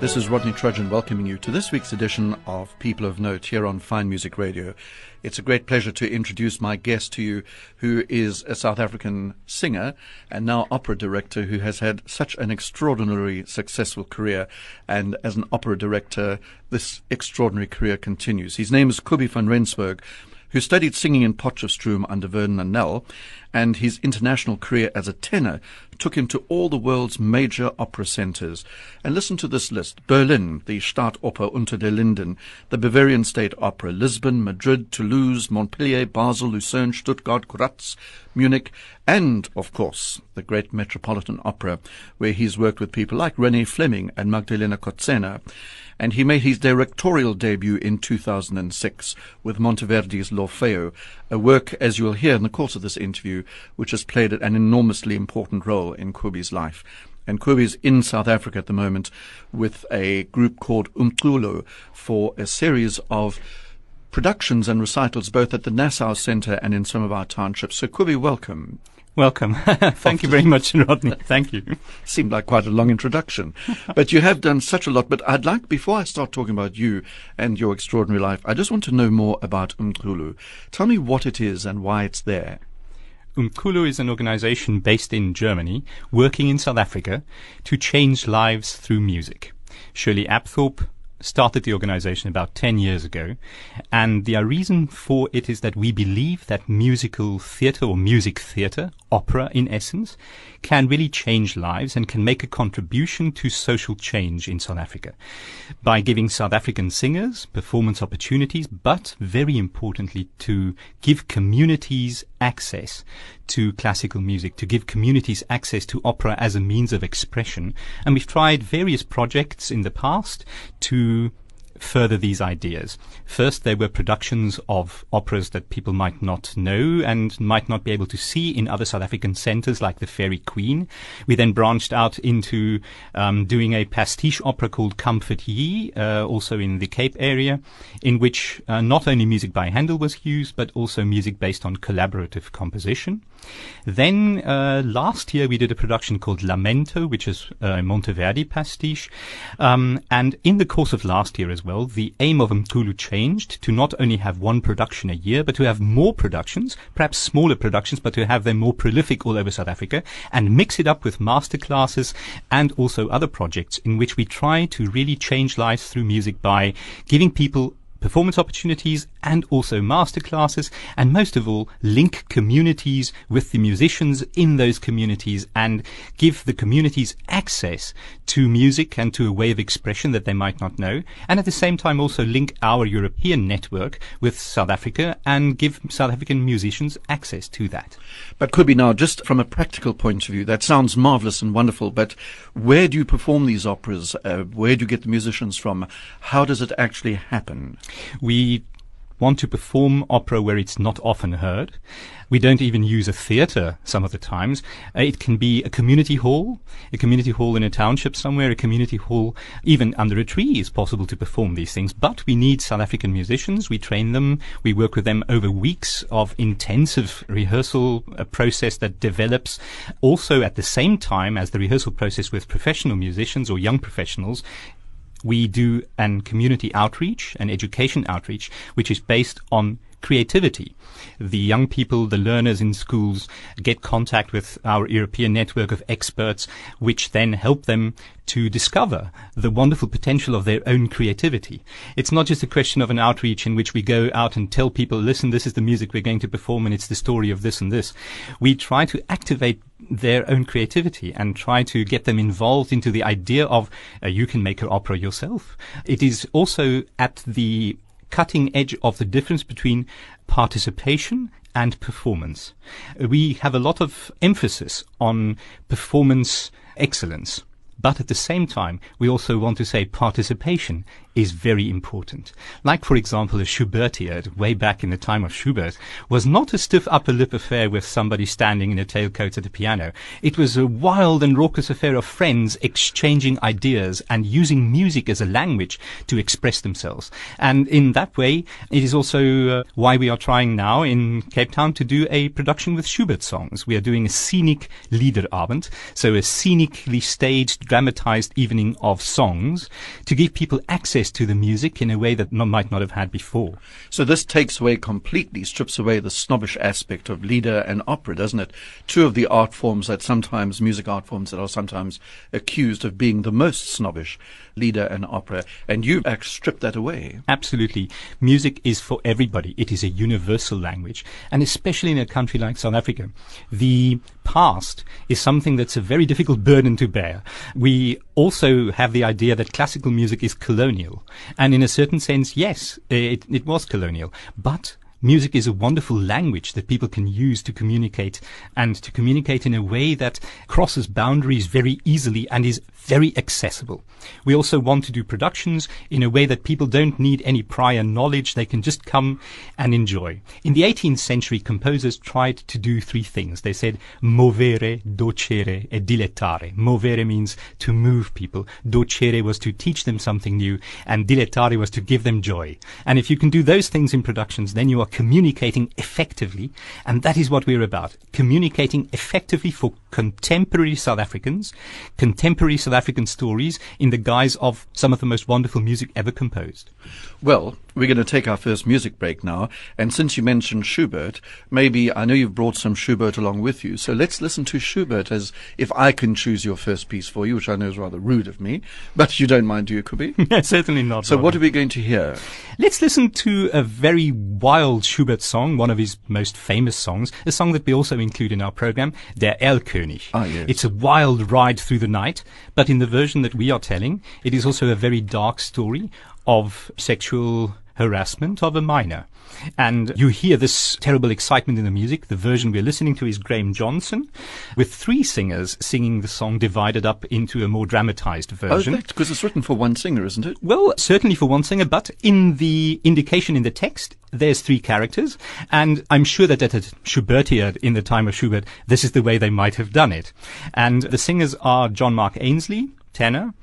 This is Rodney Trudgeon welcoming you to this week's edition of People of Note here on Fine Music Radio. It's a great pleasure to introduce my guest to you, who is a South African singer and now opera director who has had such an extraordinarily successful career. And as an opera director, this extraordinary career continues. His name is Kobie van Rensburg who studied singing in Potchefstroom under Vernon and Nel, and his international career as a tenor took him to all the world's major opera centers. And listen to this list. Berlin, the Staatsoper unter den Linden, the Bavarian State Opera, Lisbon, Madrid, Toulouse, Montpellier, Basel, Lucerne, Stuttgart, Graz, Munich, and, of course, the great Metropolitan Opera, where he's worked with people like Renée Fleming and Magdalena Kožená and he made his directorial debut in 2006 with Monteverdi's L'Orfeo, a work, as you will hear in the course of this interview, which has played an enormously important role in Kobie's life. And Kobie's in South Africa at the moment with a group called Umculo for a series of productions and recitals both at the Nassau Centre and in some of our townships. So Kobie, welcome. Welcome. Thank you very much, Rodney. Thank you. Seemed like quite a long introduction, but you have done such a lot. But I'd like, before I start talking about you and your extraordinary life, I just want to know more about Umculo. Tell me what it is and why it's there. Umculo is an organization based in Germany, working in South Africa to change lives through music. Shirley Apthorp started the organization about 10 years ago. And the uh, reason for it is that we believe that musical theater or music theater, opera in essence, can really change lives and can make a contribution to social change in South Africa by giving South African singers performance opportunities, but very importantly to give communities access to classical music, to give communities access to opera as a means of expression. And we've tried various projects in the past to further these ideas. First, there were productions of operas that people might not know and might not be able to see in other South African centres like the Fairy Queen. We then branched out into um, doing a pastiche opera called Comfort Ye, uh, also in the Cape area, in which uh, not only music by Handel was used, but also music based on collaborative composition. Then uh, last year we did a production called Lamento, which is a Monteverdi pastiche. Um, and in the course of last year as well, the aim of Umculo changed to not only have one production a year, but to have more productions, perhaps smaller productions, but to have them more prolific all over South Africa and mix it up with masterclasses and also other projects in which we try to really change lives through music by giving people performance opportunities and also masterclasses and most of all link communities with the musicians in those communities and give the communities access to music and to a way of expression that they might not know and at the same time also link our European network with South Africa and give South African musicians access to that. But Kobie, now just from a practical point of view, that sounds marvelous and wonderful. But where do you perform these operas? Uh, where do you get the musicians from? How does it actually happen? We want to perform opera where it's not often heard. We don't even use a theatre some of the times. Uh, it can be a community hall, a community hall in a township somewhere, a community hall even under a tree is possible to perform these things. But we need South African musicians. We train them. We work with them over weeks of intensive rehearsal a process that develops also at the same time as the rehearsal process with professional musicians or young professionals we do an community outreach, an education outreach, which is based on creativity. The young people, the learners in schools get contact with our European network of experts, which then help them to discover the wonderful potential of their own creativity. It's not just a question of an outreach in which we go out and tell people, listen, this is the music we're going to perform and it's the story of this and this. We try to activate their own creativity and try to get them involved into the idea of uh, you can make an opera yourself. It is also at the cutting edge of the difference between participation and performance. Uh, we have a lot of emphasis on performance excellence. But at the same time, we also want to say participation is very important. Like, for example, a Schubertiad, way back in the time of Schubert, was not a stiff upper lip affair with somebody standing in a tailcoat at the piano. It was a wild and raucous affair of friends exchanging ideas and using music as a language to express themselves. And in that way, it is also uh, why we are trying now in Cape Town to do a production with Schubert songs. We are doing a scenic Liederabend, so a scenically staged, dramatized evening of songs to give people access to the music in a way that not, might not have had before. So this takes away completely, strips away the snobbish aspect of Lieder and opera, doesn't it? Two of the art forms that sometimes, music art forms that are sometimes accused of being the most snobbish, Lieder and opera. And you have uh, stripped that away. Absolutely. Music is for everybody. It is a universal language. And especially in a country like South Africa, the past is something that's a very difficult burden to bear. We also have the idea that classical music is colonial. And in a certain sense, yes, it, it was colonial. But Music is a wonderful language that people can use to communicate and to communicate in a way that crosses boundaries very easily and is very accessible. We also want to do productions in a way that people don't need any prior knowledge. They can just come and enjoy. In the 18th century, composers tried to do three things. They said movere, docere, e dilettare. Movere means to move people. Docere was to teach them something new and dilettare was to give them joy. And if you can do those things in productions, then you are communicating effectively. And that is what we're about. Communicating effectively for contemporary South Africans, contemporary South African stories in the guise of some of the most wonderful music ever composed. Well, we're going to take our first music break now. And since you mentioned Schubert, maybe I know you've brought some Schubert along with you. So let's listen to Schubert as if I can choose your first piece for you, which I know is rather rude of me. But you don't mind, do you, Kobie? Certainly not. So what are we going to hear? Let's listen to a very wild Schubert song, one of his most famous songs, a song that we also include in our program, Der Erlkönig. Ah, yes. It's a wild ride through the night, but in the version that we are telling, it is also a very dark story of sexual harassment of a minor. And you hear this terrible excitement in the music. The version we're listening to is Graham Johnson, with three singers singing the song divided up into a more dramatized oh, version. Oh, because it's written for one singer, isn't it? Well, certainly for one singer, but in the indication in the text, there's three characters, and I'm sure that at a Schubertiad in the time of Schubert, this is the way they might have done it. And the singers are John Mark Ainsley, tenor.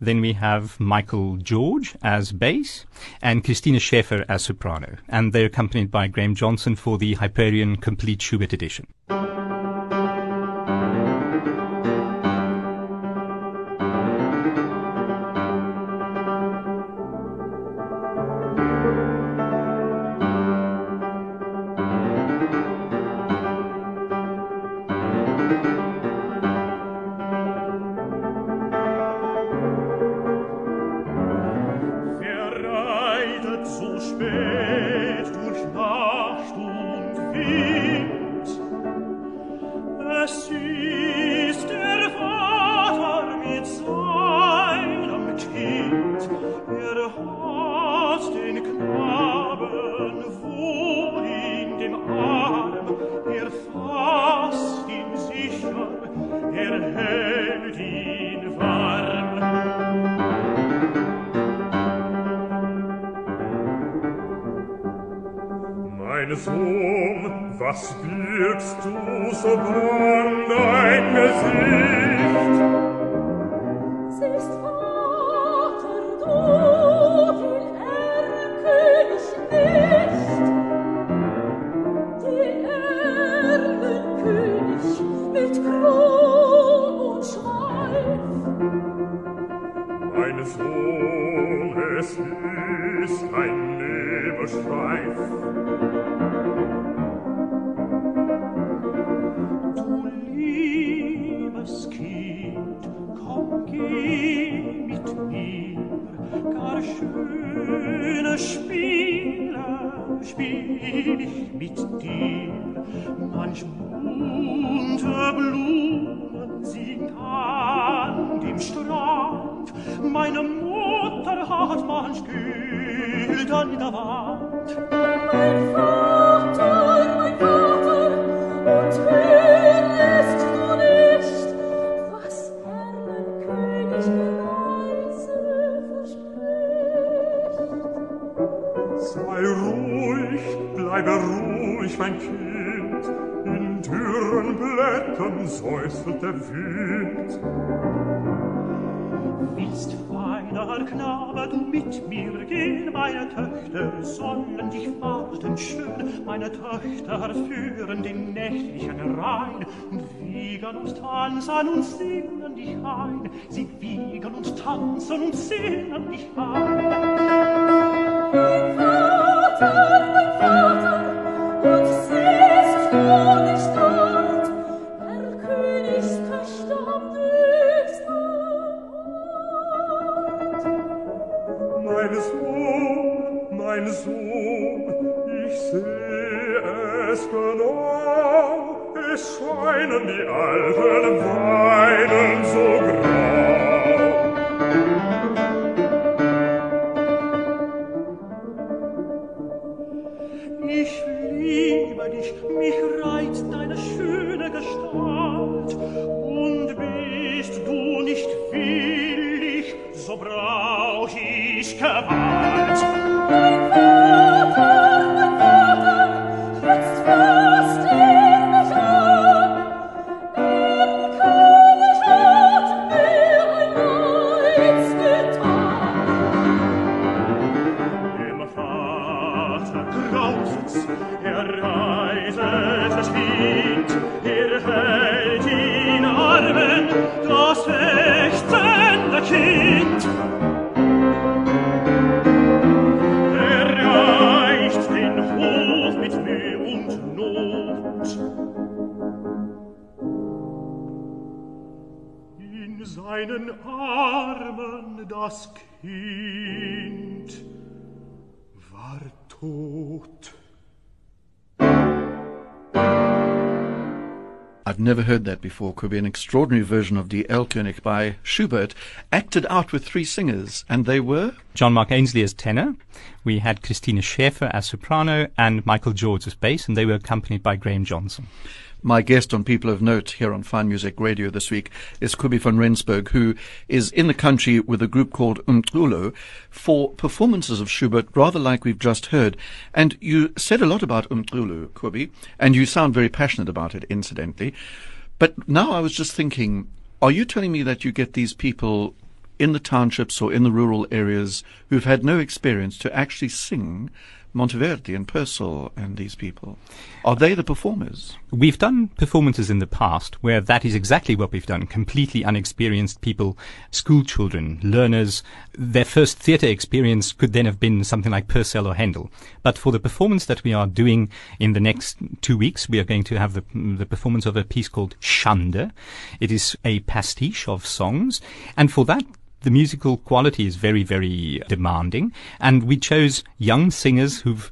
Then we have Michael George as bass and Christina Schaefer as soprano. And they're accompanied by Graham Johnson for the Hyperion Complete Schubert edition. Sohn, was birgst du so bang dein Gesicht? schöne Spieler spiel ich mit dir. Manch bunte Blumen sind an dem Strand, meine Mutter hat manch Geld an der Wand. Mein Vater Bergen säuselt der Wind. Willst, feiner Knabe, du mit mir gehen, meine Töchter sollen dich warten schön, meine Töchter führen den nächtlichen Rhein und wiegen und tanzen und singen dich ein, sie wiegen und tanzen und singen dich ein. Vater, I've never heard that before, could be an extraordinary version of Die Erlkönig by Schubert, acted out with three singers, and they were? John Mark Ainsley as tenor. We had Christina Schaefer as soprano and Michael George as bass, and they were accompanied by Graham Johnson. My guest on People of Note here on Fine Music Radio this week is Kobie van Rensburg, who is in the country with a group called Umculo for performances of Schubert, rather like we've just heard. And you said a lot about Umculo, Kobie, and you sound very passionate about it, incidentally. But now I was just thinking, are you telling me that you get these people in the townships or in the rural areas who've had no experience to actually sing Monteverdi and Purcell and these people? Are they the performers? We've done performances in the past where that is exactly what we've done. Completely unexperienced people, school children, learners. Their first theatre experience could then have been something like Purcell or Handel. But for the performance that we are doing in the next two weeks, we are going to have the, the performance of a piece called Schande. It is a pastiche of songs. And for that, the musical quality is very, very demanding. And we chose young singers who've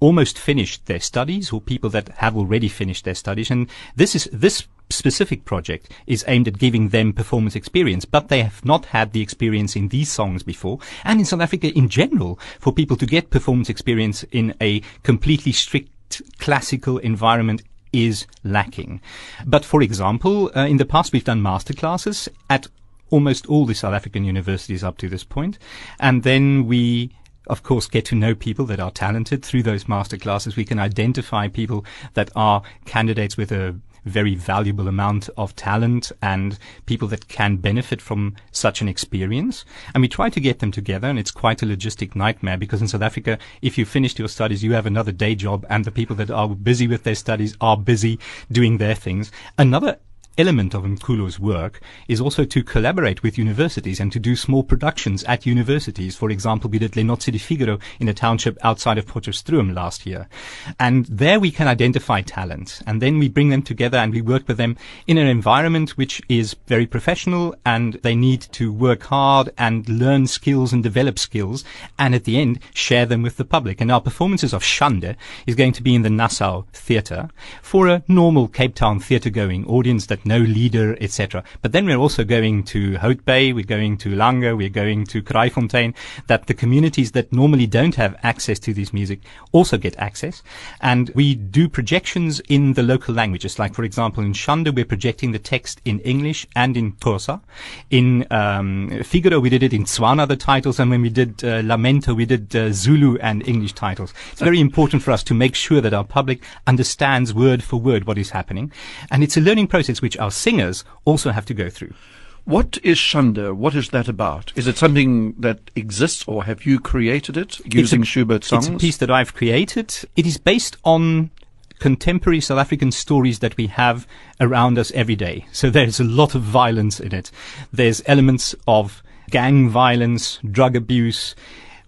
almost finished their studies or people that have already finished their studies. And this is, this specific project is aimed at giving them performance experience, but they have not had the experience in these songs before. And in South Africa in general, for people to get performance experience in a completely strict classical environment is lacking. But for example, uh, in the past we've done masterclasses at almost all the South African universities up to this point. And then we of course, get to know people that are talented through those masterclasses. We can identify people that are candidates with a very valuable amount of talent and people that can benefit from such an experience. And we try to get them together and it's quite a logistic nightmare because in South Africa, if you finished your studies, you have another day job and the people that are busy with their studies are busy doing their things. Another element of Umculo's work is also to collaborate with universities and to do small productions at universities. For example, we did Le Nozze di Figaro in a township outside of Potchefstroom last year. And there we can identify talent and then we bring them together and we work with them in an environment which is very professional and they need to work hard and learn skills and develop skills and at the end share them with the public. And our performances of Schande is going to be in the Nassau Theatre for a normal Cape Town theatre going audience that no Lieder, etc. But then we're also going to Hout Bay, we're going to Langa, we're going to Kraaifontein, that the communities that normally don't have access to this music also get access. And we do projections in the local languages. Like, for example, in Schande, we're projecting the text in English and in Xhosa. In um, Figaro, we did it in Tswana, the titles, and when we did uh, Lamento, we did uh, Zulu and English titles. It's very important for us to make sure that our public understands word for word what is happening. And it's a learning process which our singers also have to go through. What is Schande? What is that about? Is it something that exists or have you created it using a, Schubert songs? It's a piece that I've created. It is based on contemporary South African stories that we have around us every day. So there's a lot of violence in it. There's elements of gang violence, drug abuse,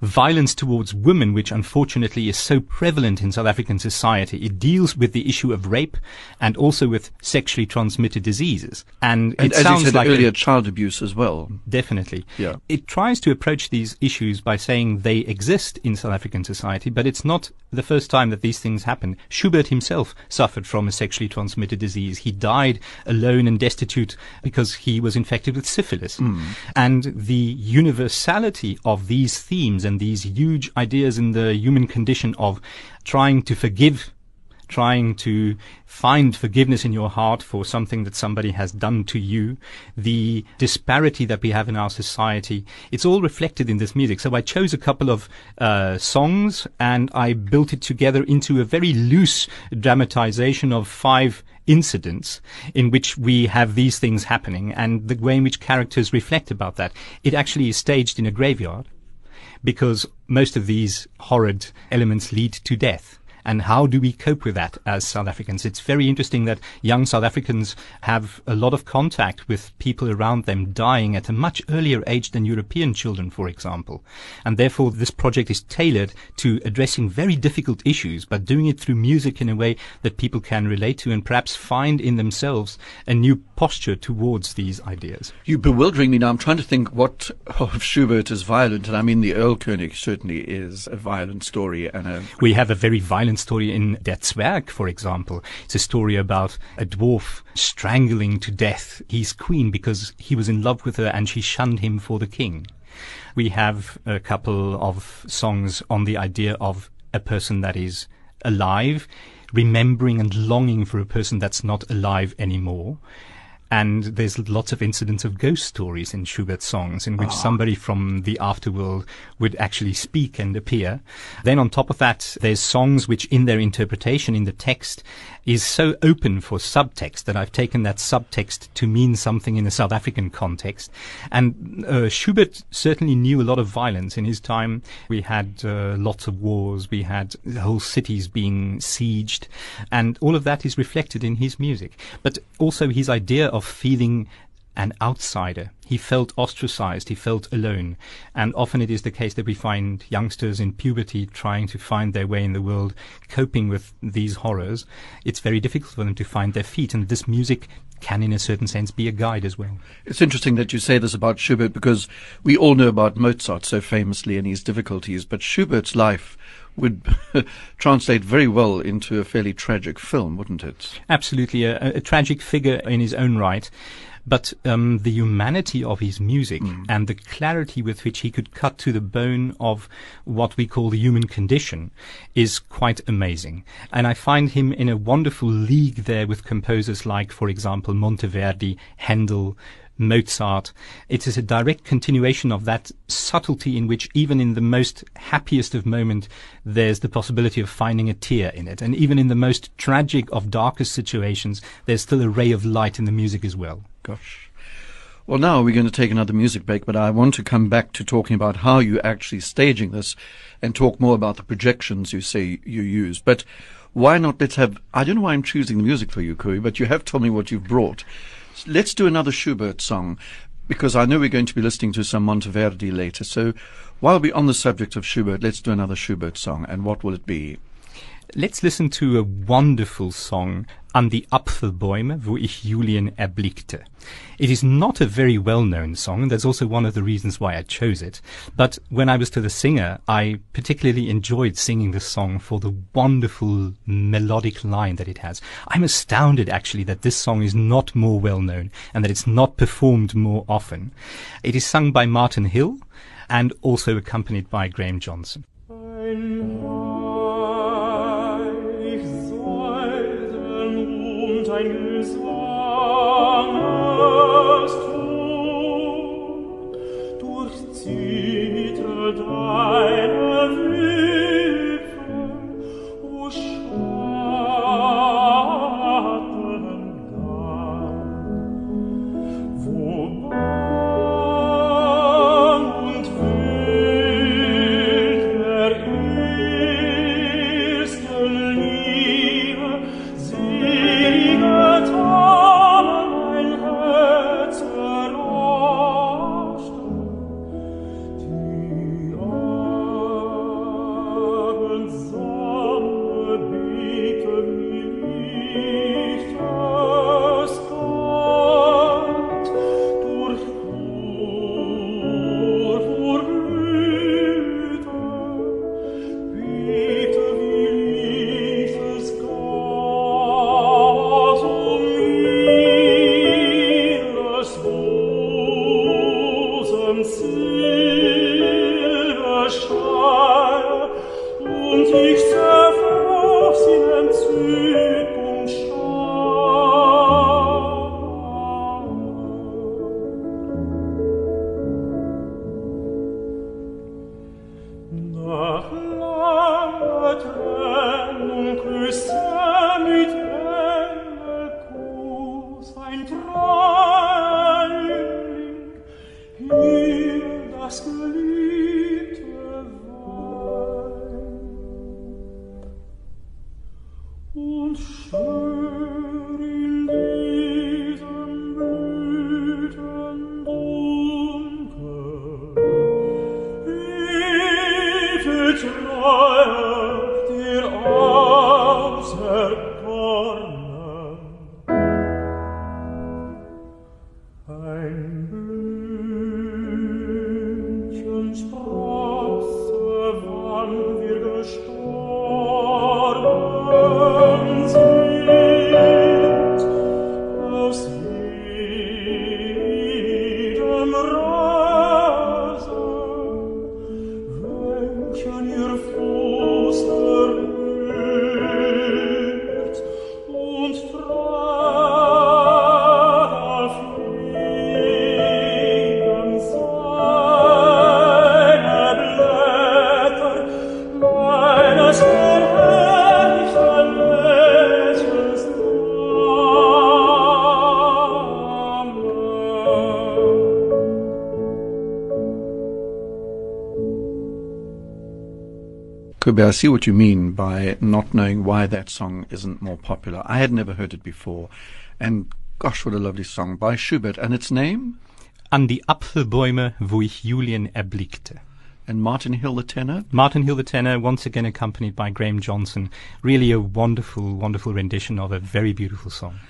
violence towards women, which unfortunately is so prevalent in South African society. It deals with the issue of rape and also with sexually transmitted diseases. And, and it sounds said like earlier, a, child abuse as well. Definitely. Yeah. It tries to approach these issues by saying they exist in South African society, but it's not the first time that these things happen. Schubert himself suffered from a sexually transmitted disease. He died alone and destitute because he was infected with syphilis. Hmm. And the universality of these themes and these huge ideas in the human condition of trying to forgive trying to find forgiveness in your heart for something that somebody has done to you, the disparity that we have in our society, it's all reflected in this music. So I chose a couple of uh, songs and I built it together into a very loose dramatization of five incidents in which we have these things happening and the way in which characters reflect about that. It actually is staged in a graveyard because most of these horrid elements lead to death. And how do we cope with that as South Africans? It's very interesting that young South Africans have a lot of contact with people around them dying at a much earlier age than European children, for example. And therefore, this project is tailored to addressing very difficult issues, but doing it through music in a way that people can relate to and perhaps find in themselves a new posture towards these ideas. You're bewildering me now. I'm trying to think what of Schubert is violent, and I mean the Erlkönig certainly is a violent story and a We have a very violent story in Der Zwerg, for example. It's a story about a dwarf strangling to death his queen because he was in love with her and she shunned him for the king. We have a couple of songs on the idea of a person that is alive, remembering and longing for a person that's not alive anymore. And there's lots of incidents of ghost stories in Schubert's songs in which ah. somebody from the afterworld would actually speak and appear. Then on top of that, there's songs which in their interpretation in the text is so open for subtext that I've taken that subtext to mean something in a South African context. And uh, Schubert certainly knew a lot of violence in his time. We had uh, lots of wars. We had whole cities being sieged. And all of that is reflected in his music. But also his idea of feeling an outsider. He felt ostracized. He felt alone. And often it is the case that we find youngsters in puberty trying to find their way in the world, coping with these horrors. It's very difficult for them to find their feet. And this music can, in a certain sense, be a guide as well. It's interesting that you say this about Schubert because we all know about Mozart so famously and his difficulties, but Schubert's life would translate very well into a fairly tragic film, wouldn't it? Absolutely, a, a tragic figure in his own right. But um, the humanity of his music and the clarity with which he could cut to the bone of what we call the human condition is quite amazing. And I find him in a wonderful league there with composers like, for example, Monteverdi, Handel, Mozart. It is a direct continuation of that subtlety in which even in the most happiest of moments, there's the possibility of finding a tear in it. And even in the most tragic of darkest situations, there's still a ray of light in the music as well. Gosh. Well, now we're going to take another music break, but I want to come back to talking about how you're actually staging this and talk more about the projections you say you use. But why not let's have, I don't know why I'm choosing the music for you, Kobie, but you have told me what you've brought. Let's do another Schubert song because I know we're going to be listening to some Monteverdi later. So while we're on the subject of Schubert, let's do another Schubert song. And what will it be? Let's listen to a wonderful song, An die Apfelbäume, wo ich Julien erblickte. It is not a very well-known song, and that's also one of the reasons why I chose it. But when I was to the singer, I particularly enjoyed singing this song for the wonderful melodic line that it has. I'm astounded actually that this song is not more well-known and that it's not performed more often. It is sung by Martyn Hill and also accompanied by Graham Johnson. Deine Kobie, I see what you mean by not knowing why that song isn't more popular. I had never heard it before. And gosh, what a lovely song by Schubert. And its name? An die Apfelbäume, wo ich Julien erblickte. And Martyn Hill, the tenor? Martyn Hill the tenor, once again accompanied by Graham Johnson. Really a wonderful, wonderful rendition of a very beautiful song.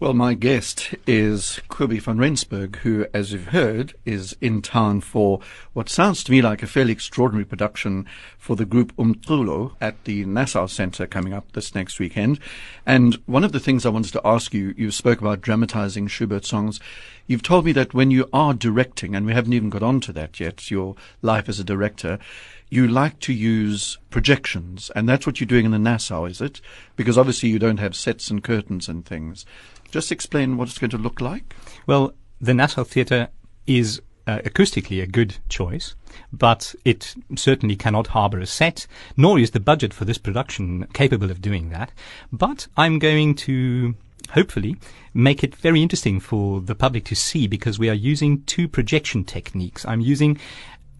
Well, my guest is Kobie van Rensburg, who, as you've heard, is in town for what sounds to me like a fairly extraordinary production for the group Umculo at the Nassau Center coming up this next weekend. And one of the things I wanted to ask you, you spoke about dramatizing Schubert songs. You've told me that when you are directing, and we haven't even got on to that yet, your life as a director, you like to use projections, and that's what you're doing in the Nassau, is it? Because obviously you don't have sets and curtains and things. Just explain what it's going to look like. Well, the Nassau Theatre is uh, acoustically a good choice, but it certainly cannot harbour a set, nor is the budget for this production capable of doing that. But I'm going to hopefully make it very interesting for the public to see because we are using two projection techniques. I'm using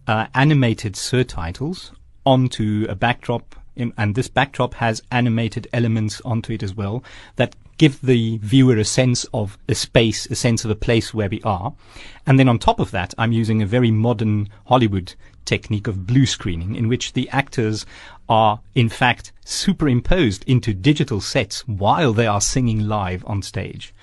uh, animated surtitles onto a backdrop, in, and this backdrop has animated elements onto it as well that give the viewer a sense of a space, a sense of a place where we are. And then on top of that, I'm using a very modern Hollywood technique of blue screening in which the actors are in fact superimposed into digital sets while they are singing live on stage.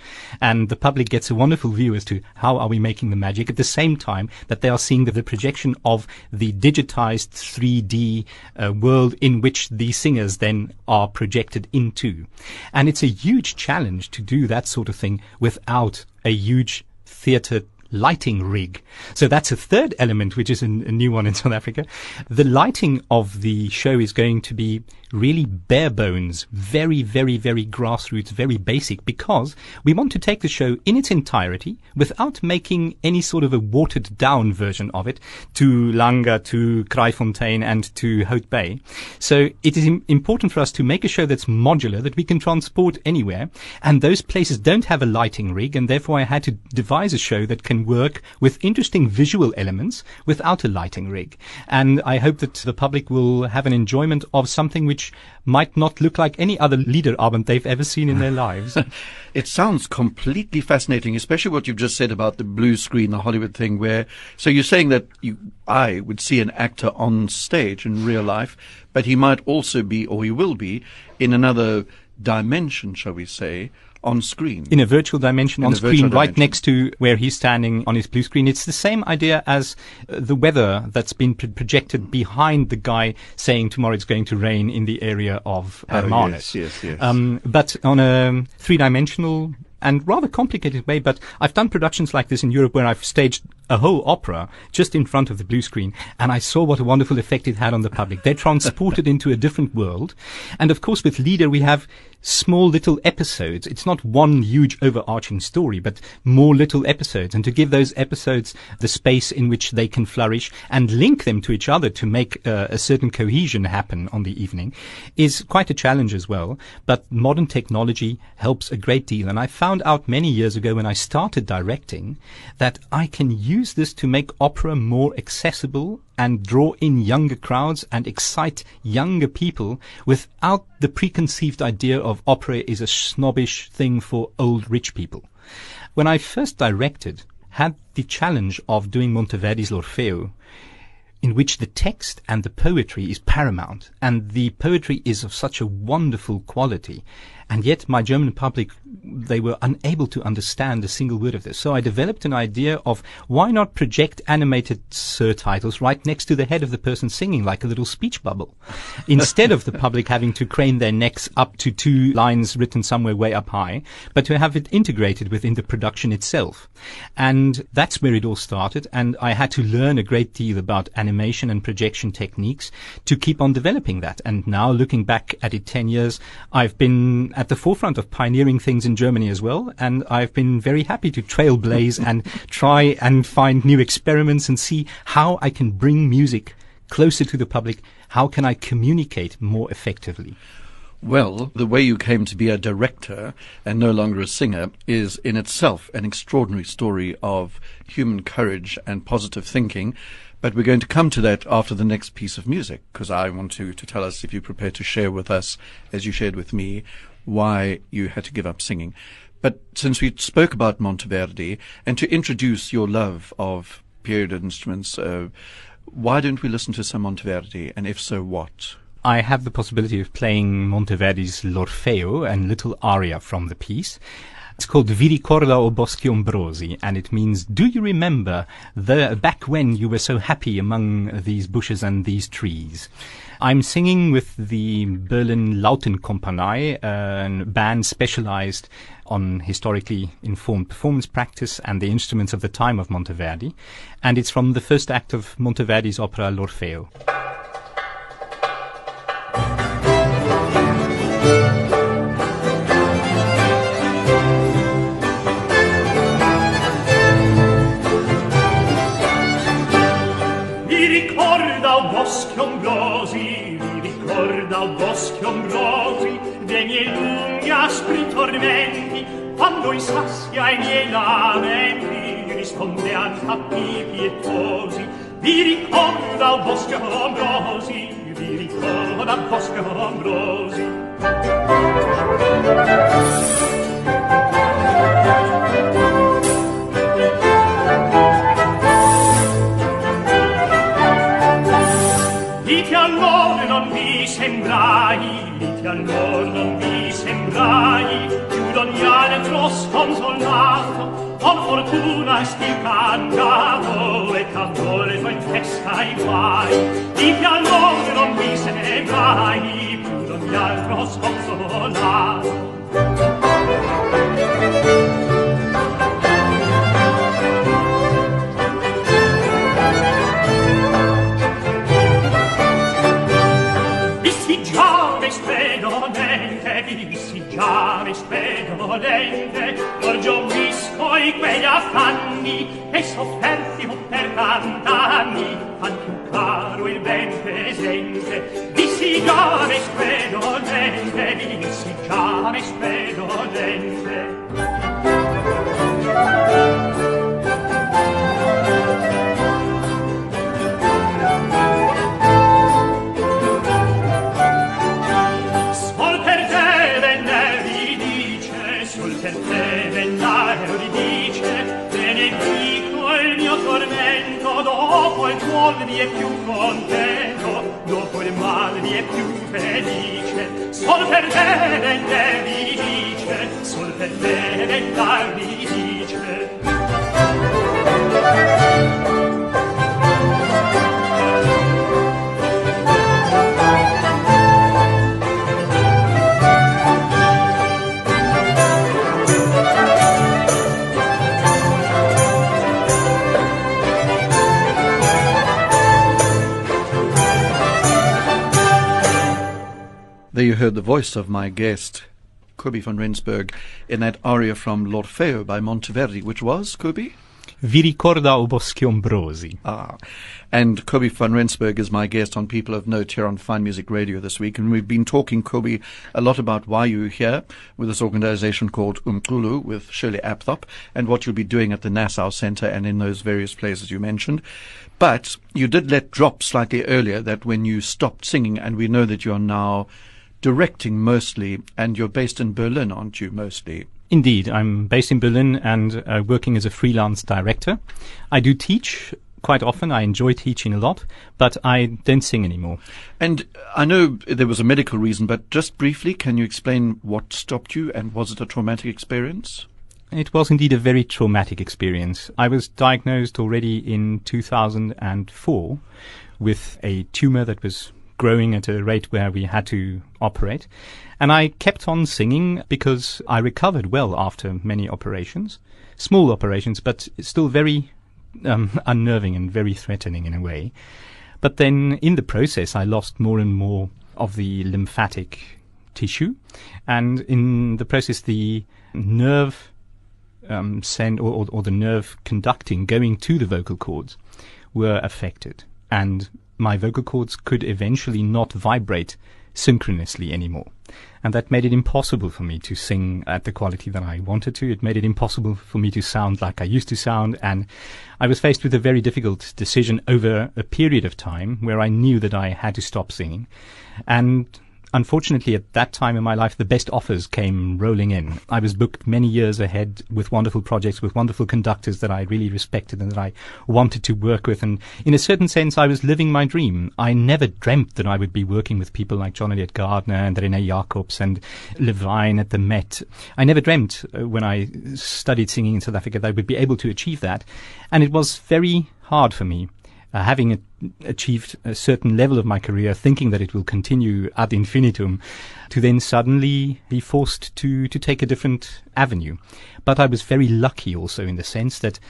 And the public gets a wonderful view as to how are we making the magic at the same time that they are seeing the, the projection of the digitized 3D uh, world in which the singers then are projected into. And it's a huge challenge to do that sort of thing without a huge theater lighting rig. So that's a third element, which is a, a, new one in South Africa. The lighting of the show is going to be really bare bones, very, very, very grassroots, very basic, because we want to take the show in its entirety without making any sort of a watered down version of it to Langa, to Kraaifontein, and to Hout Bay. So it is Im- important for us to make a show that's modular, that we can transport anywhere, and those places don't have a lighting rig, and therefore I had to devise a show that can work with interesting visual elements without a lighting rig. And I hope that the public will have an enjoyment of something which might not look like any other liederabend they've ever seen in their lives. it sounds completely fascinating, especially what you've just said about the blue screen, the Hollywood thing where, so you're saying that you, I would see an actor on stage in real life, but he might also be, or he will be, in another dimension, shall we say, on screen. In a virtual dimension in on screen, dimension. right next to where he's standing on his blue screen. It's the same idea as uh, the weather that's been pro- projected behind the guy saying tomorrow it's going to rain in the area of uh, oh, Yes, yes, yes. Um, but on a three dimensional and rather complicated way, but I've done productions like this in Europe where I've staged a whole opera just in front of the blue screen, and I saw what a wonderful effect it had on the public. They're transported into a different world. And of course, with Lieder, we have small little episodes. It's not one huge overarching story, but more little episodes. And to give those episodes the space in which they can flourish and link them to each other to make uh, a certain cohesion happen on the evening is quite a challenge as well. But modern technology helps a great deal. And I found out many years ago when I started directing that I can use this to make opera more accessible and draw in younger crowds and excite younger people without the preconceived idea of opera is a snobbish thing for old rich people. When I first directed, had the challenge of doing Monteverdi's L'Orfeo, in which the text and the poetry is paramount, and the poetry is of such a wonderful quality, and yet my German public, they were unable to understand a single word of this. So I developed an idea of why not project animated surtitles right next to the head of the person singing like a little speech bubble. Instead of the public having to crane their necks up to two lines written somewhere way up high, but to have it integrated within the production itself. And that's where it all started. And I had to learn a great deal about animation and projection techniques to keep on developing that. And now looking back at it 10 years, I've been at the forefront of pioneering things in Germany as well. And I've been very happy to trailblaze and try and find new experiments and see how I can bring music closer to the public. How can I communicate more effectively? Well, the way you came to be a director and no longer a singer is in itself an extraordinary story of human courage and positive thinking. But we're going to come to that after the next piece of music because I want you to tell us if you're prepared to share with us, as you shared with me, why you had to give up singing. But since we spoke about Monteverdi and to introduce your love of period instruments, uh, why don't we listen to some Monteverdi? And if so, what? I have the possibility of playing Monteverdi's L'Orfeo and little aria from the piece. It's called Vi ricorda o boschi ombrosi, and it means, do you remember the back when you were so happy among these bushes and these trees? I'm singing with the Berlin Lautten Compagney, a band specialized on historically informed performance practice and the instruments of the time of Monteverdi. And it's from the first act of Monteverdi's opera L'Orfeo. boschi ombrosi, mi o boschi ombrosi de miei lunghi aspri tormenti quando i sassi ai miei lamenti risponde a fatti pietosi vi ricorda o boschi ombrosi vi ricorda o boschi ombrosi. Dios consolato, con fortuna sti estircandavo e cattolico in testa ai guai, di piallone non mi se ne mai, più d'ogni altro sconsolato. chiami spegvolente Gorgionisco in quegli affanni E sofferzio per tant'anni Fan più caro il ben presente di si chiami spegvolente di si chiami spegvolente Thank you. dopo il cuore vi è più contento dopo il male vi è più felice. Sol per te vende vi dice sol per te vendarvi dice heard the voice of my guest, Kobie van Rensburg, in that aria from L'Orfeo by Monteverdi, which was, Kobie? Vi ricorda o boschi ombrosi. Ah. And Kobie van Rensburg is my guest on People of Note here on Fine Music Radio this week. And we've been talking, Kobie, a lot about why you're here with this organization called Umculo with Shirley Apthorp and what you'll be doing at the Nassau Center and in those various places you mentioned. But you did let drop slightly earlier that when you stopped singing, and we know that you're now directing mostly, and you're based in Berlin, aren't you, mostly? Indeed, I'm based in Berlin and uh, working as a freelance director. I do teach quite often. I enjoy teaching a lot, but I don't sing anymore. And I know there was a medical reason, but just briefly, can you explain what stopped you and was it a traumatic experience? It was indeed a very traumatic experience. I was diagnosed already in 2004 with a tumor that was growing at a rate where we had to operate. And I kept on singing because I recovered well after many operations. Small operations, but still very um, unnerving and very threatening in a way. But then in the process, I lost more and more of the lymphatic tissue. And in the process, the nerve um, send or, or, or the nerve conducting going to the vocal cords were affected. And my vocal cords could eventually not vibrate synchronously anymore. And that made it impossible for me to sing at the quality that I wanted to. It made it impossible for me to sound like I used to sound. And I was faced with a very difficult decision over a period of time where I knew that I had to stop singing. And unfortunately, at that time in my life, the best offers came rolling in. I was booked many years ahead with wonderful projects, with wonderful conductors that I really respected and that I wanted to work with. And in a certain sense, I was living my dream. I never dreamt that I would be working with people like John Eliot Gardiner and René Jacobs and Levine at the Met. I never dreamt uh, when I studied singing in South Africa that I would be able to achieve that. And it was very hard for me uh, having a, achieved a certain level of my career, thinking that it will continue ad infinitum, to then suddenly be forced to, to take a different avenue. But I was very lucky also in the sense that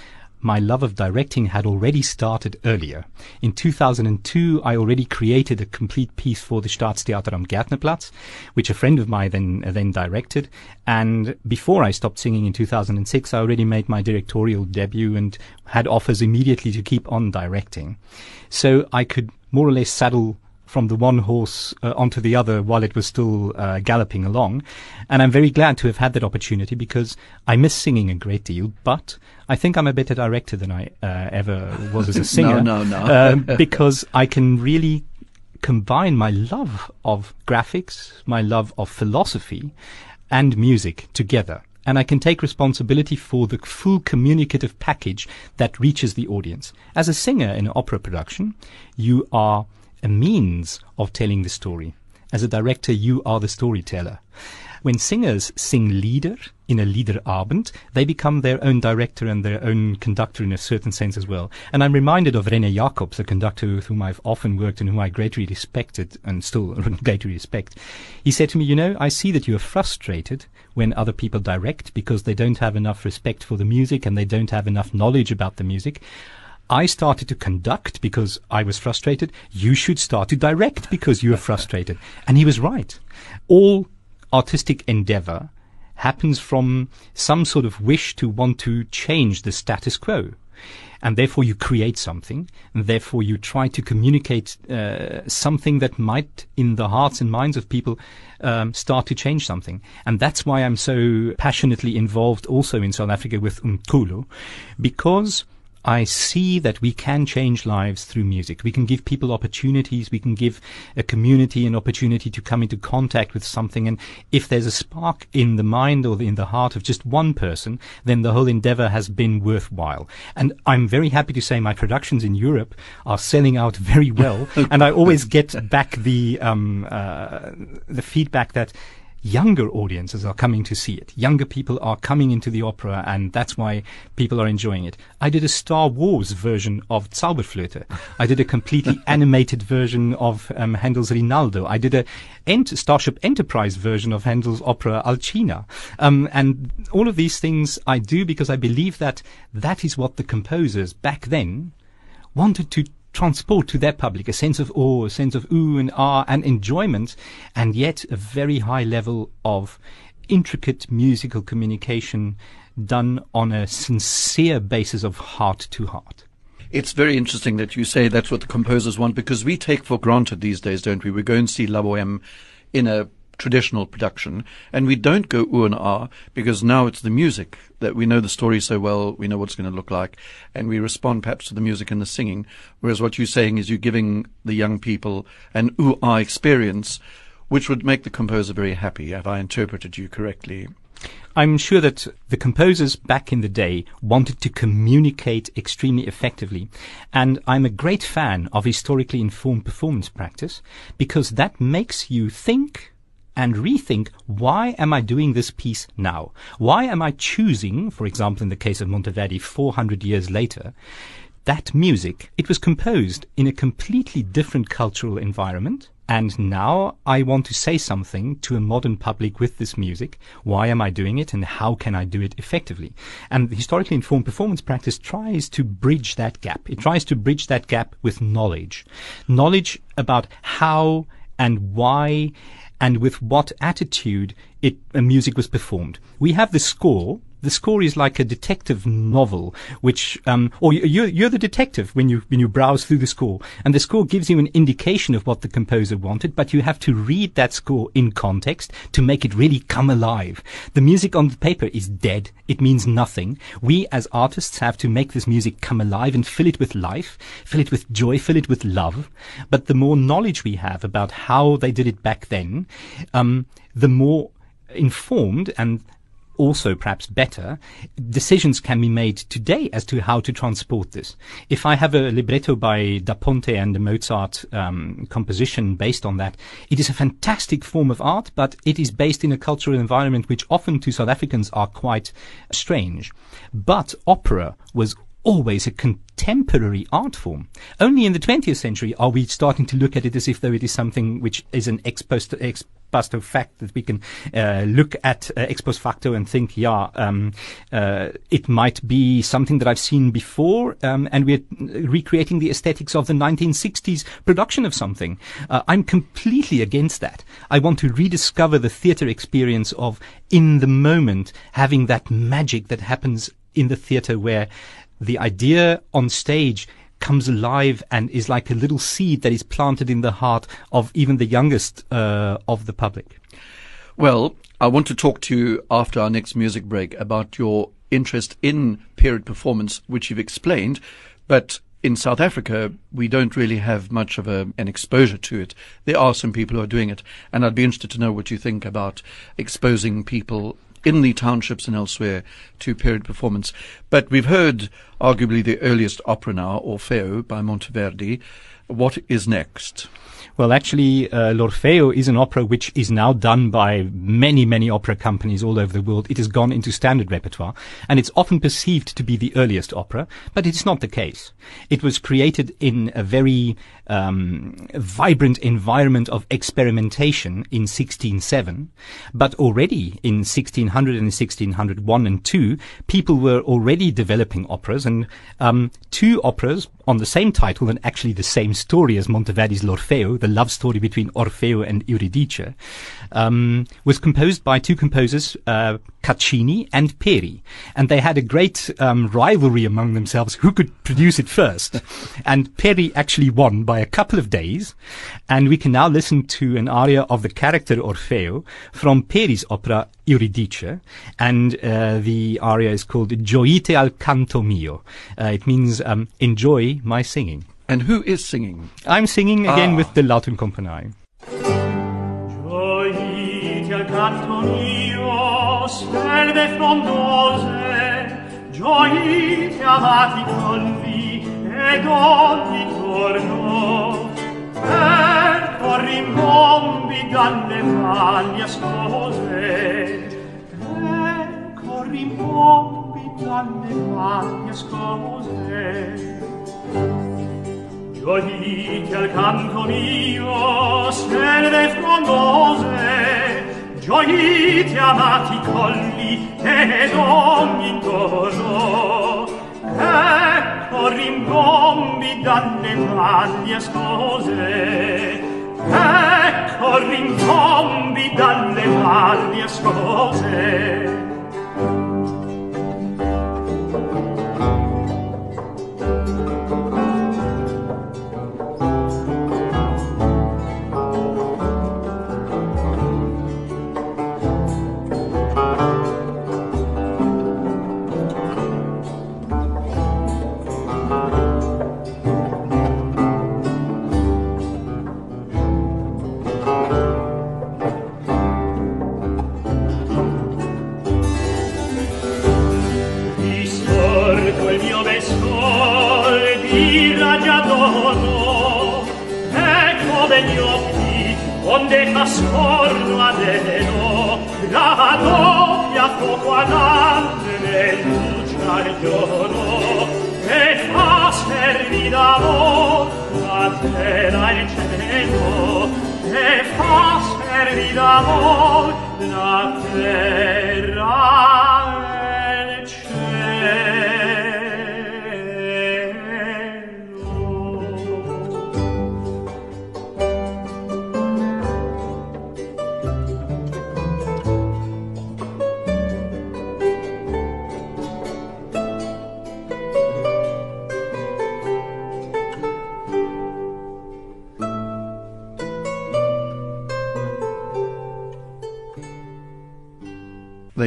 my love of directing had already started earlier. In 2002, I already created a complete piece for the Staatstheater am Gärtnerplatz, which a friend of mine then uh, then directed. And before I stopped singing in 2006, I already made my directorial debut and had offers immediately to keep on directing. So I could more or less saddle from the one horse uh, onto the other while it was still uh, galloping along. And I'm very glad to have had that opportunity because I miss singing a great deal, but I think I'm a better director than I uh, ever was as a singer. no, no. um, because I can really combine my love of graphics, my love of philosophy, and music together. And I can take responsibility for the full communicative package that reaches the audience. As a singer in an opera production, you are a means of telling the story. As a director, you are the storyteller. When singers sing Lieder in a Liederabend, they become their own director and their own conductor in a certain sense as well. And I'm reminded of René Jacobs, a conductor with whom I've often worked and whom I greatly respected and still greatly respect. He said to me, you know, I see that you are frustrated when other people direct because they don't have enough respect for the music and they don't have enough knowledge about the music. I started to conduct because I was frustrated. You should start to direct because you are frustrated. And he was right. All artistic endeavor happens from some sort of wish to want to change the status quo. And therefore you create something, and therefore you try to communicate uh, something that might, in the hearts and minds of people, um, start to change something. And that's why I'm so passionately involved also in South Africa with Umculo, because I see that we can change lives through music. We can give people opportunities. We can give a community an opportunity to come into contact with something. And if there's a spark in the mind or in the heart of just one person, then the whole endeavor has been worthwhile. And I'm very happy to say my productions in Europe are selling out very well. and I always get back the, um, uh, the feedback that younger audiences are coming to see it. Younger people are coming into the opera, and that's why people are enjoying it. I did a Star Wars version of Zauberflöte. I did a completely animated version of um, Handel's Rinaldo. I did a Ent- Starship Enterprise version of Handel's opera Alcina. Um, and all of these things I do because I believe that that is what the composers back then wanted to transport to their public a sense of awe, a sense of ooh and ah and enjoyment, and yet a very high level of intricate musical communication done on a sincere basis of heart to heart. It's very interesting that you say that's what the composers want because we take for granted these days, don't we? We go and see La Boheme in a traditional production, and we don't go ooh and ah because now it's the music that we know the story so well, we know what it's going to look like, and we respond perhaps to the music and the singing. Whereas what you're saying is you're giving the young people an ooh ah experience, which would make the composer very happy. Have I interpreted you correctly? I'm sure that the composers back in the day wanted to communicate extremely effectively. And I'm a great fan of historically informed performance practice because that makes you think and rethink why am I doing this piece now? Why am I choosing, for example, in the case of Monteverdi 400 years later, that music? It was composed in a completely different cultural environment. And now I want to say something to a modern public with this music. Why am I doing it and how can I do it effectively? And historically informed performance practice tries to bridge that gap. It tries to bridge that gap with knowledge. Knowledge about how and why and with what attitude it, uh, music was performed. We have the score. The score is like a detective novel, which, um, or you're, you're the detective when you when you browse through the score, and the score gives you an indication of what the composer wanted, but you have to read that score in context to make it really come alive. The music on the paper is dead; it means nothing. We as artists have to make this music come alive and fill it with life, fill it with joy, fill it with love. But the more knowledge we have about how they did it back then, um, the more informed and also perhaps better decisions can be made today as to how to transport this. If I have a libretto by Da Ponte and a Mozart um, composition based on that, it is a fantastic form of art, but it is based in a cultural environment which often to South Africans are quite strange. But opera was always a contemporary art form. Only in the 20th century are we starting to look at it as if though it is something which is an ex post, ex post fact that we can uh, look at uh, ex post facto and think, yeah, um, uh, it might be something that I've seen before, um, and we're recreating the aesthetics of the 1960s production of something. Uh, I'm completely against that. I want to rediscover the theatre experience of in the moment having that magic that happens in the theatre where the idea on stage comes alive and is like a little seed that is planted in the heart of even the youngest uh, of the public. Well, I want to talk to you after our next music break about your interest in period performance, which you've explained, but in South Africa, we don't really have much of a, an exposure to it. There are some people who are doing it, and I'd be interested to know what you think about exposing people in the townships and elsewhere to period performance. But we've heard arguably the earliest opera now, Orfeo by Monteverdi. What is next? Well, actually, uh, L'Orfeo is an opera which is now done by many, many opera companies all over the world. It has gone into standard repertoire, and it's often perceived to be the earliest opera, but it's not the case. It was created in a very um, vibrant environment of experimentation in 1607, but already in 1600 and 1601 and 2, people were already developing operas, and um, two operas on the same title and actually the same story as Monteverdi's L'Orfeo, the love story between Orfeo and Euridice, um, was composed by two composers, uh, Caccini and Peri. And they had a great um, rivalry among themselves who could produce it first. and Peri actually won by a couple of days. And we can now listen to an aria of the character Orfeo from Peri's opera Euridice. And uh, the aria is called Gioite al canto mio. Uh, it means um, enjoy my singing. And who is singing? I'm singing again Ah. with the Lautten Compagney. Gioite al canto mio, stelle frondose, gioite amati colvi ed ogni giorno, Certo rimbombi dalle valli ascose, Ecco rimbombi dalle valli ascose. Giolite al canto mio, stelle frondose, Gioite amati colli e ogni intorno, Ecco rimbombi dalle valli ascose ecco rimbombi dalle valli ascose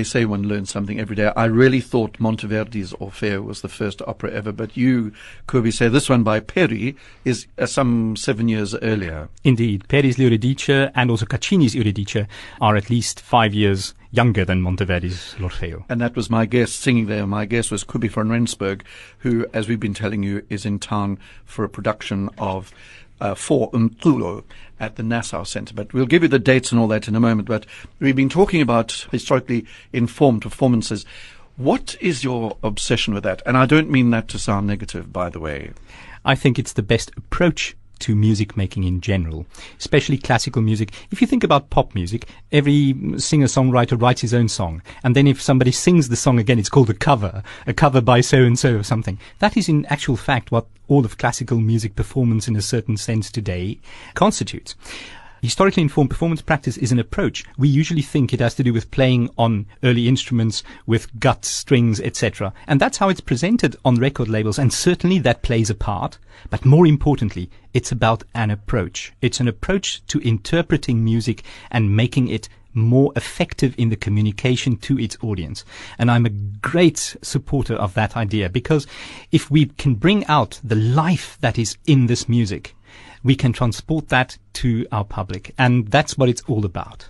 say one learns something every day. I really thought Monteverdi's Orfeo was the first opera ever, but you, Kobie, say this one by Peri is uh, some seven years earlier. Indeed, Peri's Euridice and also Caccini's Euridice are at least five years younger than Monteverdi's L'Orfeo. And that was my guest singing there. My guest was Kobie van Rensburg, who, as we've been telling you, is in town for a production of uh, for Umculo at the Nassau Center. But we'll give you the dates and all that in a moment. But we've been talking about historically informed performances. What is your obsession with that? And I don't mean that to sound negative, by the way. I think it's the best approach to music making in general, especially classical music. If you think about pop music, every singer-songwriter writes his own song. And then if somebody sings the song again, it's called a cover, a cover by so-and-so or something. That is in actual fact what all of classical music performance in a certain sense today constitutes. Historically informed performance practice is an approach. We usually think it has to do with playing on early instruments with gut strings, etc. And that's how it's presented on record labels, and certainly that plays a part. But more importantly, it's about an approach. It's an approach to interpreting music and making it more effective in the communication to its audience. And I'm a great supporter of that idea because if we can bring out the life that is in this music, we can transport that to our public. And that's what it's all about.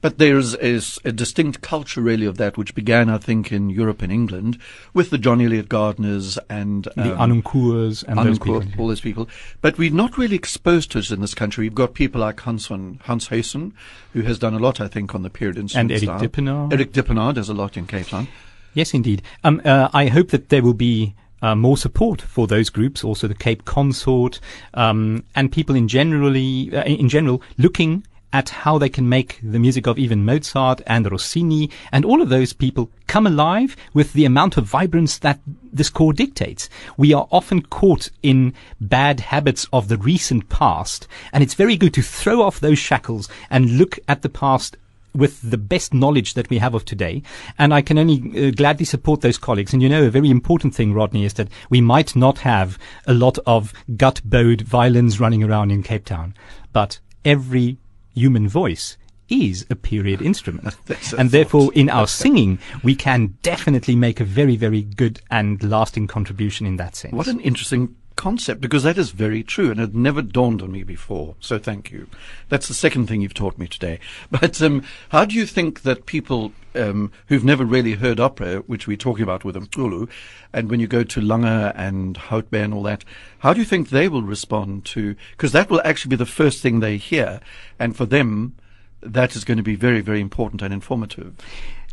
But there is, is a distinct culture really of that, which began, I think, in Europe and England with the John Eliot Gardiners and The um, Harnoncourts and those people. all those people. But we're not really exposed to it in this country. We've got people like Hans van Hans Huyssen, who has done a lot, I think, on the period instrument Eric style. Dippenaar. Eric Dippenaar does a lot in Cape Town. Yes, indeed. Um, uh, I hope that there will be uh, more support for those groups, also the Cape Consort, um, and people in generally, uh, in general, looking at how they can make the music of even Mozart and Rossini and all of those people come alive with the amount of vibrance that the score dictates. We are often caught in bad habits of the recent past, and it's very good to throw off those shackles and look at the past with the best knowledge that we have of today. And I can only uh, gladly support those colleagues. And you know, a very important thing, Rodney, is that we might not have a lot of gut bowed violins running around in Cape Town, but every human voice is a period instrument. A and therefore, in our singing, we can definitely make a very, very good and lasting contribution in that sense. What an interesting concept, because that is very true, and it never dawned on me before. So thank you. That's the second thing you've taught me today. But um, how do you think that people um, who've never really heard opera, which we're talking about with Umculo, and when you go to Langa and Houtbaai and all that, how do you think they will respond to? Because that will actually be the first thing they hear, and for them, that is going to be very, very important and informative.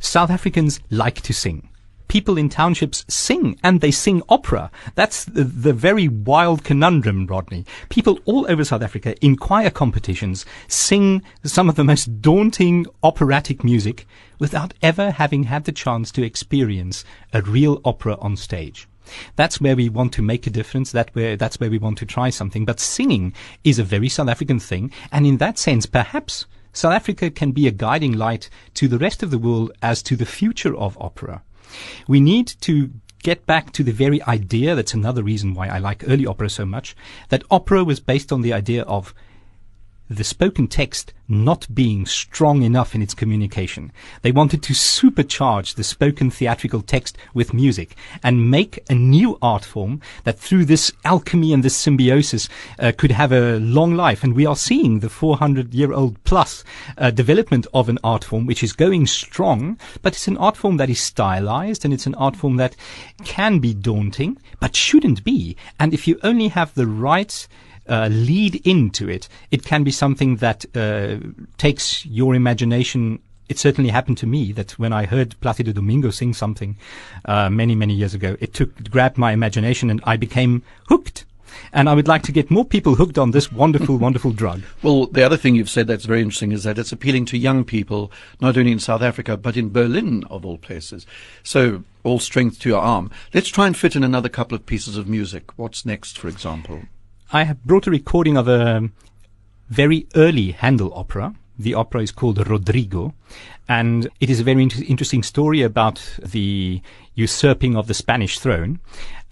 South Africans like to sing. People in townships sing and they sing opera. That's the, the, very wild conundrum, Rodney. People all over South Africa in choir competitions sing some of the most daunting operatic music without ever having had the chance to experience a real opera on stage. That's where we want to make a difference. That where, that's where we want to try something. But singing is a very South African thing. And in that sense, perhaps South Africa can be a guiding light to the rest of the world as to the future of opera. We need to get back to the very idea, that's another reason why I like early opera so much, that opera was based on the idea of the spoken text not being strong enough in its communication. They wanted to supercharge the spoken theatrical text with music and make a new art form that through this alchemy and this symbiosis uh, could have a long life. And we are seeing the 400 year old plus uh, development of an art form which is going strong, but it's an art form that is stylized and it's an art form that can be daunting, but shouldn't be. And if you only have the right uh, lead into it, it can be something that uh, takes your imagination. It certainly happened to me that when I heard Placido Domingo sing something uh, many, many years ago, it took it grabbed my imagination and I became hooked. And I would like to get more people hooked on this wonderful, wonderful drug. Well, the other thing you've said that's very interesting is that it's appealing to young people, not only in South Africa, but in Berlin, of all places. So, all strength to your arm. Let's try and fit in another couple of pieces of music. What's next, for example? I have brought a recording of a very early Handel opera. The opera is called Rodrigo, and it is a very inter- interesting story about the usurping of the Spanish throne.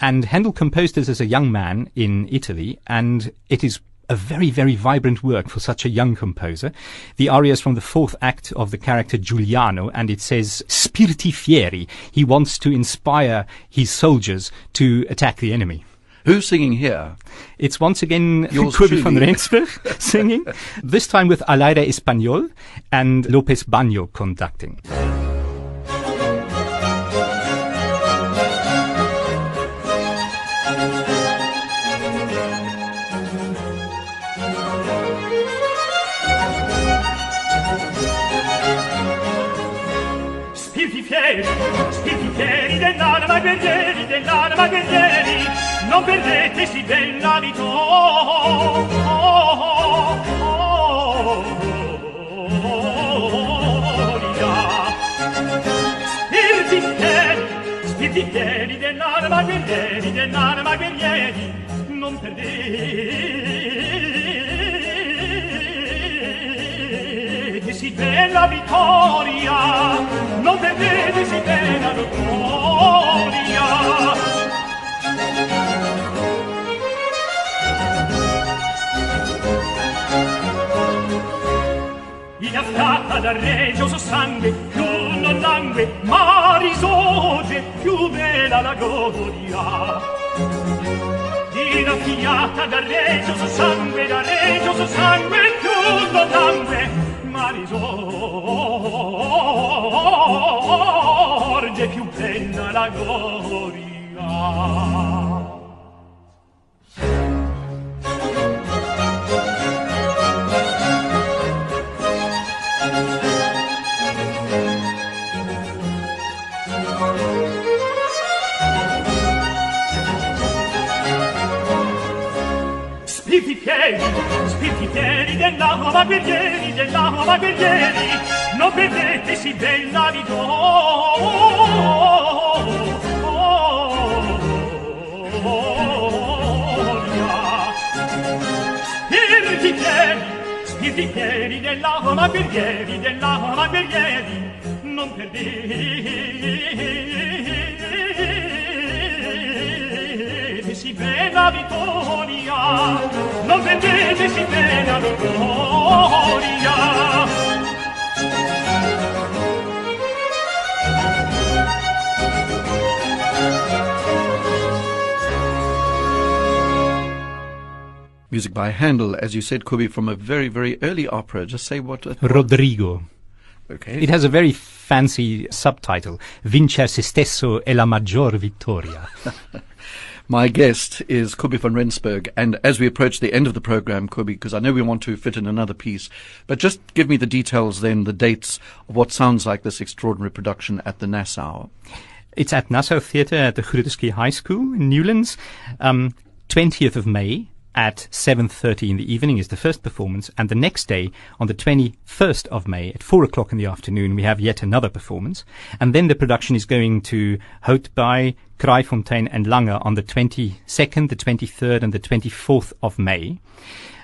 And Handel composed this as a young man in Italy, and it is a very, very vibrant work for such a young composer. The aria is from the fourth act of the character Giuliano, and it says, Spiriti fieri. He wants to inspire his soldiers to attack the enemy. Who's singing here? It's once again Kobie van. Rensburg singing, this time with Al Ayre Español and López Banzo conducting. non perdetesi dell'abito oh, oh, oh, Spiritieri, spiritieri dell'anima guerrieri, dell'anima guerrieri, non perdete perdetesi della vittoria, non perdetesi della vittoria. inaffiata dal regio suo sangue più non langue ma risorge più bella la gloria inaffiata dal regio suo sangue dal regio suo sangue più non langue ma risorge più bella la gloria Spiritieri, della dell'anima guerrieri, dell'anima guerrieri, non perdetesi del navigo. Spiritieri, spiritieri dell'anima guerrieri, dell'anima guerrieri, non perdetesi si bella vittoria, non vedete si bella vittoria. Music by Handel, as you said, Kobie, from a very, very early opera. Just say what. uh, Rodrigo. Okay. It has a very fancy subtitle, Vincer se stesso è la maggior vittoria. My guest is Kobie van Rensburg, and as we approach the end of the program, Kobie, because I know we want to fit in another piece, but just give me the details then, the dates of what sounds like this extraordinary production at the Nassau. It's at Nassau Theatre at the Groote Schuur High School in Newlands. Um, 20th of May at 7.30 in the evening is the first performance. And the next day, on the 21st of May at 4 o'clock in the afternoon, we have yet another performance. And then the production is going to Houtbaai, Kraaifontein and Langa on the 22nd, the 23rd and the 24th of May.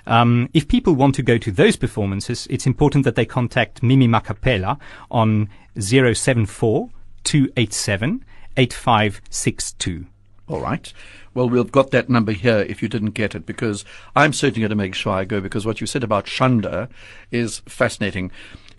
Um, if people want to go to those performances, it's important that they contact Mimi Macapella on 074 287 8562. All right. Well, we've got that number here if you didn't get it, because I'm certainly going to make sure I go, because what you said about Schande is fascinating.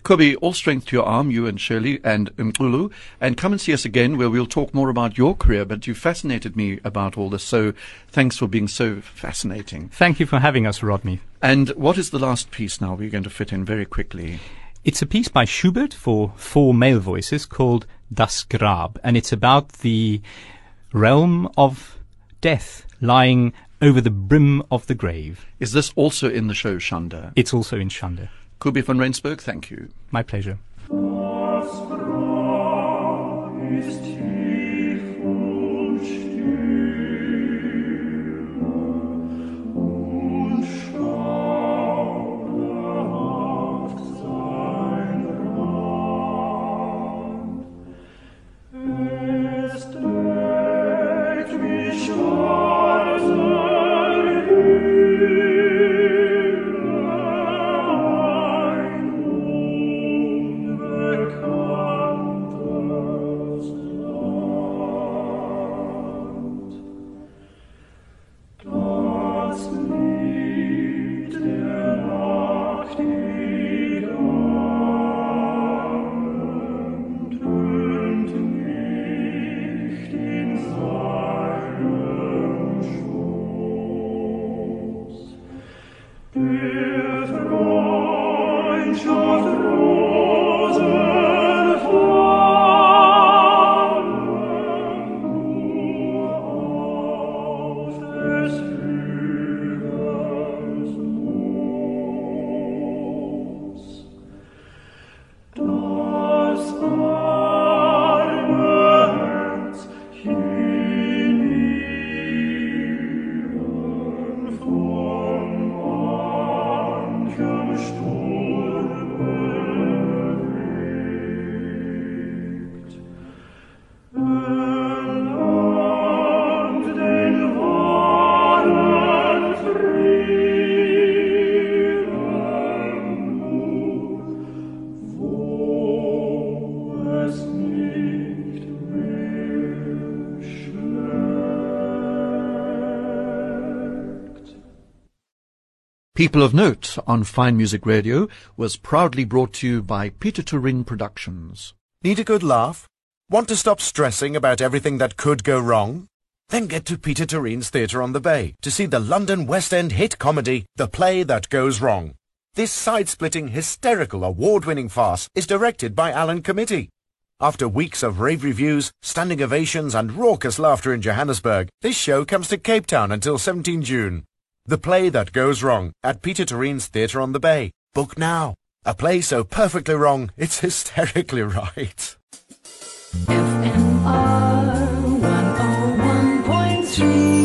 Kobie, all strength to your arm, you and Shirley and Umculo, and come and see us again where we'll talk more about your career, but you fascinated me about all this, so thanks for being so fascinating. Thank you for having us, Rodney. And what is the last piece now we're going to fit in very quickly? It's a piece by Schubert for four male voices called Das Grab, and it's about the realm of death lying over the brim of the grave. Is this also in the show Schande? It's also in Schande. Kobie van Rensburg, thank you. My pleasure. People of Note on Fine Music Radio was proudly brought to you by Pieter Toerien Productions. Need a good laugh? Want to stop stressing about everything that could go wrong? Then get to Pieter Toerien's Theatre on the Bay to see the London West End hit comedy, The Play That Goes Wrong. This side-splitting, hysterical, award-winning farce is directed by Alan Committie. After weeks of rave reviews, standing ovations and raucous laughter in Johannesburg, this show comes to Cape Town until 17 June. The play that goes wrong at Pieter Toerien's Theatre on the Bay. Book now. A play so perfectly wrong, it's hysterically right. FMR 101.3